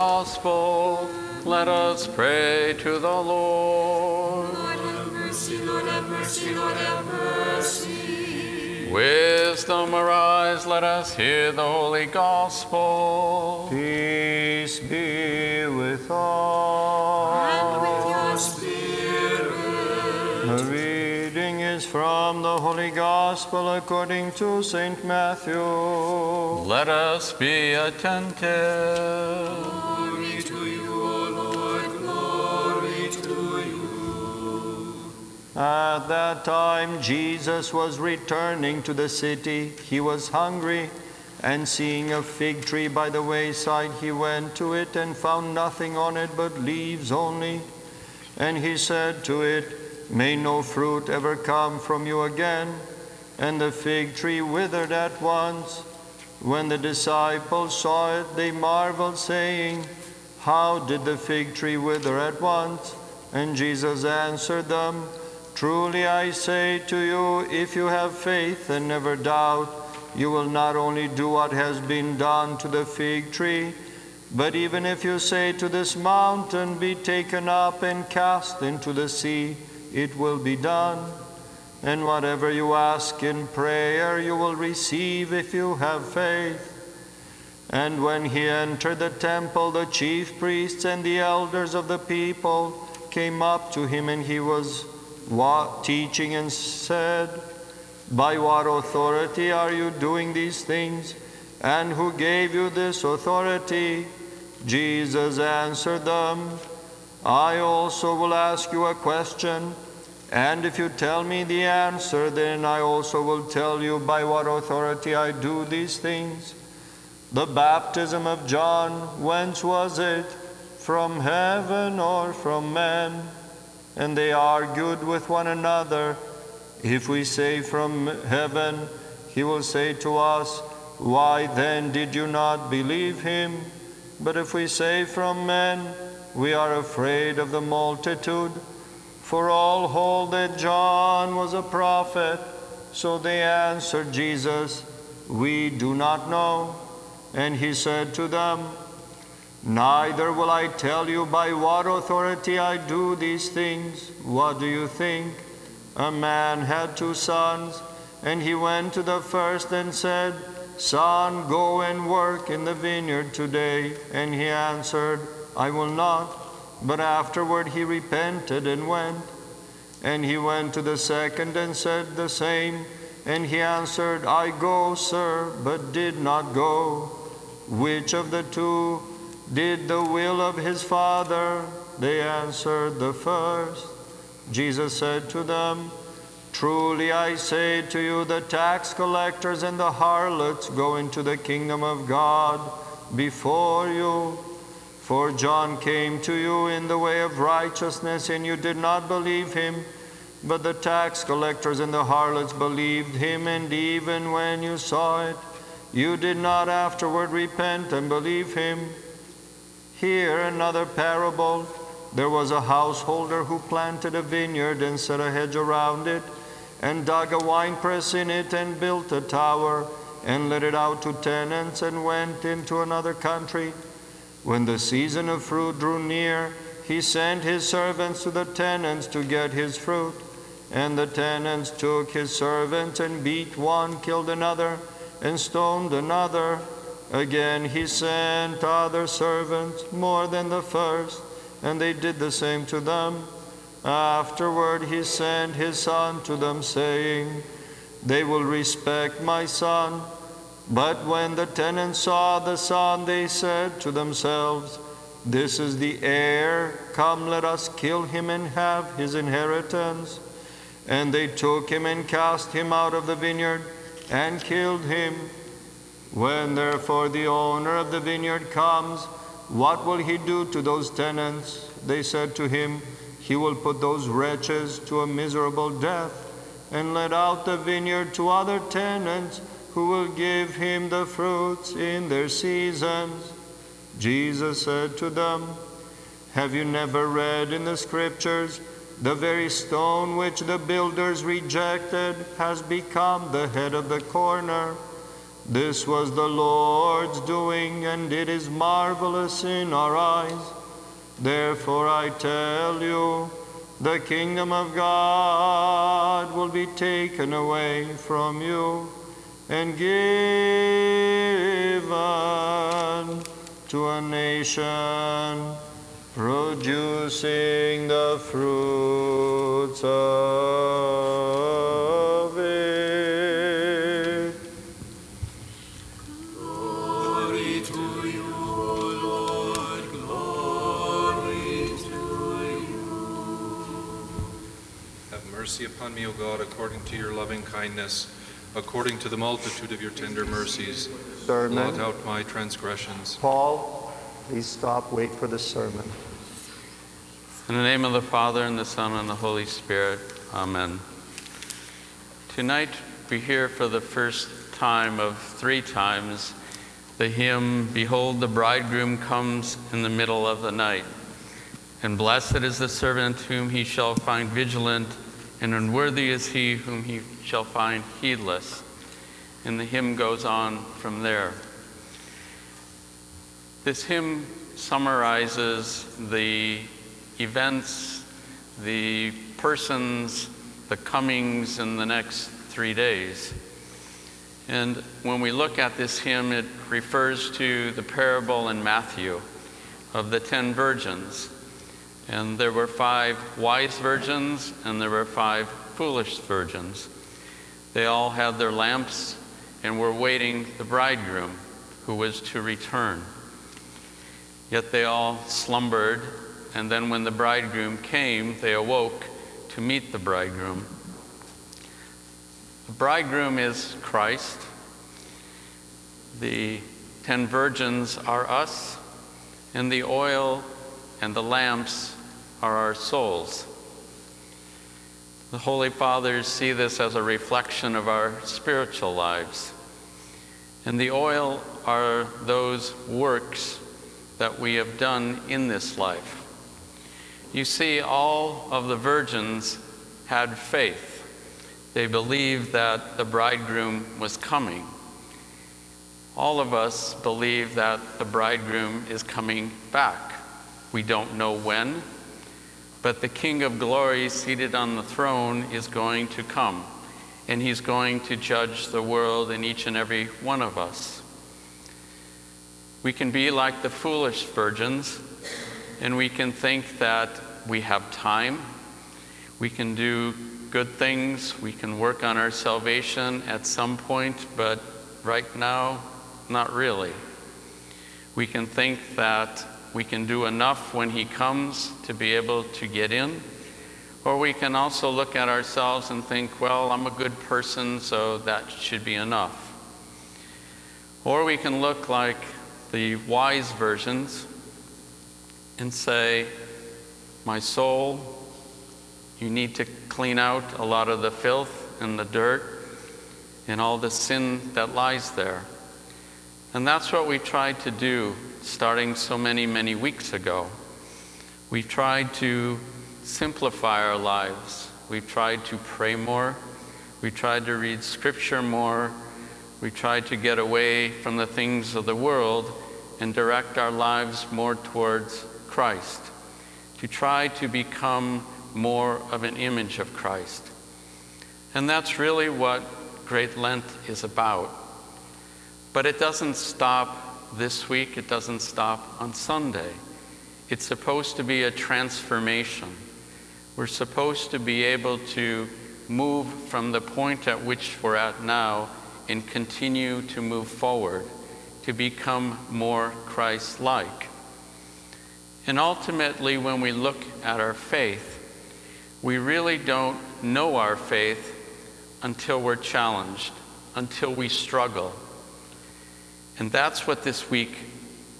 Gospel, let us pray to the Lord. Lord have mercy, Lord have mercy, Lord have mercy. Wisdom arise, let us hear the holy gospel. Peace be with all. From the Holy Gospel according to St. Matthew. Let us be attentive. Glory to you, O Lord, glory to you. At that time, Jesus was returning to the city. He was hungry, and seeing a fig tree by the wayside, he went to it and found nothing on it but leaves only. And he said to it, May no fruit ever come from you again. And the fig tree withered at once. When the disciples saw it, they marveled, saying, How did the fig tree wither at once? And Jesus answered them, Truly I say to you, if you have faith and never doubt, you will not only do what has been done to the fig tree, but even if you say to this mountain, Be taken up and cast into the sea, it will be done. And whatever you ask in prayer, you will receive if you have faith. And when he entered the temple, the chief priests and the elders of the people came up to him, and he was wa- teaching and said, By what authority are you doing these things? And who gave you this authority? Jesus answered them, I also will ask you a question, and if you tell me the answer, then I also will tell you by what authority I do these things. The baptism of John, whence was it? From heaven or from men? And they argued with one another. If we say from heaven, he will say to us, Why then did you not believe him? But if we say from men, we are afraid of the multitude. For all hold that John was a prophet. So they answered Jesus, We do not know. And he said to them, Neither will I tell you by what authority I do these things. What do you think? A man had two sons, and he went to the first and said, Son, go and work in the vineyard today. And he answered, I will not. But afterward he repented and went. And he went to the second and said the same. And he answered, I go, sir, but did not go. Which of the two did the will of his father? They answered, The first. Jesus said to them, Truly I say to you, the tax collectors and the harlots go into the kingdom of God before you. For John came to you in the way of righteousness, and you did not believe him. But the tax collectors and the harlots believed him, and even when you saw it, you did not afterward repent and believe him. Hear another parable. There was a householder who planted a vineyard and set a hedge around it, and dug a winepress in it, and built a tower, and let it out to tenants, and went into another country. When the season of fruit drew near, he sent his servants to the tenants to get his fruit. And the tenants took his servants and beat one, killed another, and stoned another. Again he sent other servants, more than the first, and they did the same to them. Afterward he sent his son to them, saying, They will respect my son. But when the tenants saw the son, they said to themselves, This is the heir. Come, let us kill him and have his inheritance. And they took him and cast him out of the vineyard and killed him. When therefore the owner of the vineyard comes, what will he do to those tenants? They said to him, He will put those wretches to a miserable death and let out the vineyard to other tenants who will give him the fruits in their seasons. Jesus said to them, Have you never read in the scriptures, the very stone which the builders rejected has become the head of the corner? This was the Lord's doing, and it is marvelous in our eyes. Therefore, I tell you, the kingdom of God will be taken away from you and given to a nation producing the fruits of it. Glory to you, O Lord, glory to you. Have mercy upon me, O God, according to your loving kindness, according to the multitude of your tender mercies. Blot out my transgressions. Paul, please stop, wait for the sermon. In the name of the Father, and the Son, and the Holy Spirit. Amen. Tonight, we hear for the first time of three times the hymn, Behold, the bridegroom comes in the middle of the night. And blessed is the servant whom he shall find vigilant, and unworthy is he whom he shall find heedless. And the hymn goes on from there. This hymn summarizes the events, the persons, the comings in the next three days. And when we look at this hymn, it refers to the parable in Matthew of the ten virgins. And there were five wise virgins and there were five foolish virgins. They all had their lamps and were waiting the bridegroom who was to return. Yet they all slumbered, and then when the bridegroom came, they awoke to meet the bridegroom. The bridegroom is Christ. The ten virgins are us, and the oil and the lamps are our souls. The Holy Fathers see this as a reflection of our spiritual lives. And the oil are those works that we have done in this life. You see, all of the virgins had faith. They believed that the bridegroom was coming. All of us believe that the bridegroom is coming back. We don't know when, but the King of glory seated on the throne is going to come, and he's going to judge the world and each and every one of us. We can be like the foolish virgins, and we can think that we have time. We can do good things. We can work on our salvation at some point, but right now, not really. We can think that we can do enough when He comes to be able to get in. Or we can also look at ourselves and think, well, I'm a good person, so that should be enough. Or we can look like the wise versions and say, My soul, you need to clean out a lot of the filth and the dirt and all the sin that lies there. And that's what we try to do starting so many, many weeks ago. We've tried to simplify our lives. We've tried to pray more. We tried to read scripture more. We tried to get away from the things of the world and direct our lives more towards Christ, to try to become more of an image of Christ. And that's really what Great Lent is about. But it doesn't stop this week, it doesn't stop on Sunday. It's supposed to be a transformation. We're supposed to be able to move from the point at which we're at now and continue to move forward to become more Christ like. And ultimately, when we look at our faith, we really don't know our faith until we're challenged, until we struggle. And that's what this week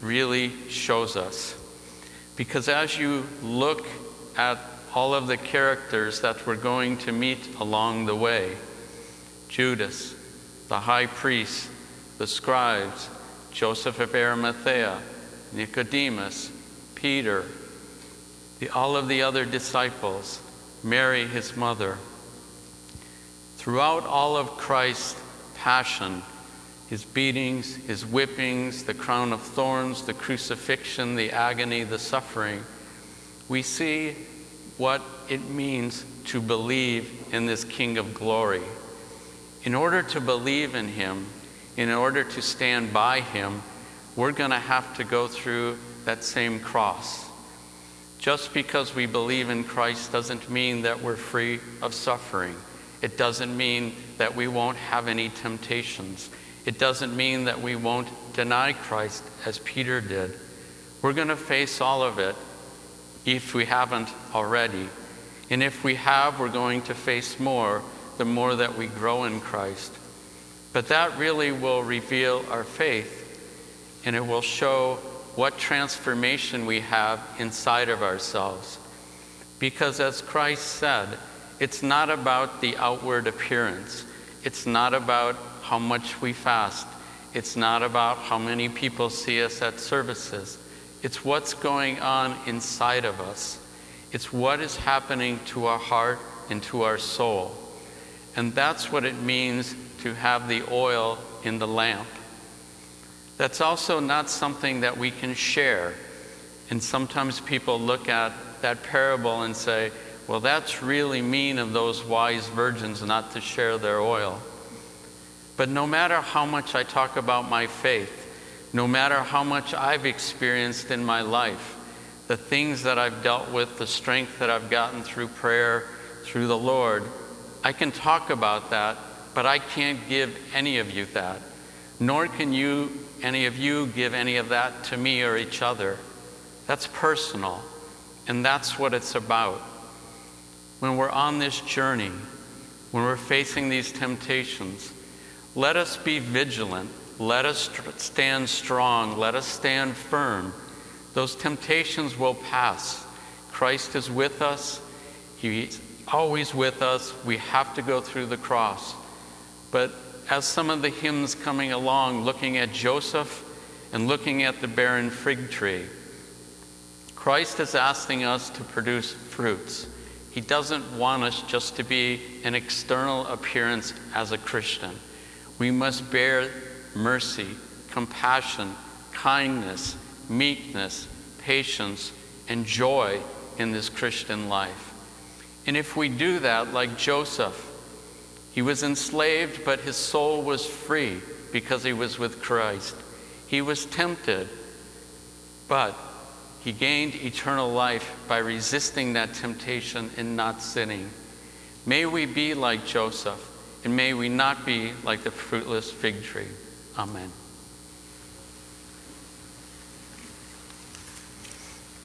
really shows us. Because as you look at all of the characters that we're going to meet along the way Judas, the high priest, the scribes, Joseph of Arimathea, Nicodemus, Peter, the, all of the other disciples, Mary, his mother. Throughout all of Christ's passion, his beatings, his whippings, the crown of thorns, the crucifixion, the agony, the suffering, we see what it means to believe in this King of glory. In order to believe in him, in order to stand by him, we're going to have to go through that same cross. Just because we believe in Christ doesn't mean that we're free of suffering. It doesn't mean that we won't have any temptations. It doesn't mean that we won't deny Christ as Peter did. We're going to face all of it if we haven't already. And if we have, we're going to face more the more that we grow in Christ. But that really will reveal our faith and it will show what transformation we have inside of ourselves. Because as Christ said, it's not about the outward appearance, it's not about how much we fast, it's not about how many people see us at services. It's what's going on inside of us. It's what is happening to our heart and to our soul. And that's what it means to have the oil in the lamp. That's also not something that we can share. And sometimes people look at that parable and say, well, that's really mean of those wise virgins not to share their oil. But no matter how much I talk about my faith, no matter how much I've experienced in my life, the things that I've dealt with, the strength that I've gotten through prayer, through the Lord, I can talk about that, but I can't give any of you that. Nor can you, any of you, give any of that to me or each other. That's personal, and that's what it's about. When we're on this journey, when we're facing these temptations, let us be vigilant. Let us stand strong. Let us stand firm. Those temptations will pass. Christ is with us. He's always with us. We have to go through the cross. But as some of the hymns coming along, looking at Joseph and looking at the barren fig tree, Christ is asking us to produce fruits. He doesn't want us just to be an external appearance as a Christian. We must bear mercy, compassion, kindness, meekness, patience, and joy in this Christian life. And if we do that, like Joseph, he was enslaved, but his soul was free because he was with Christ. He was tempted, but he gained eternal life by resisting that temptation and not sinning. May we be like Joseph, and may we not be like the fruitless fig tree. Amen.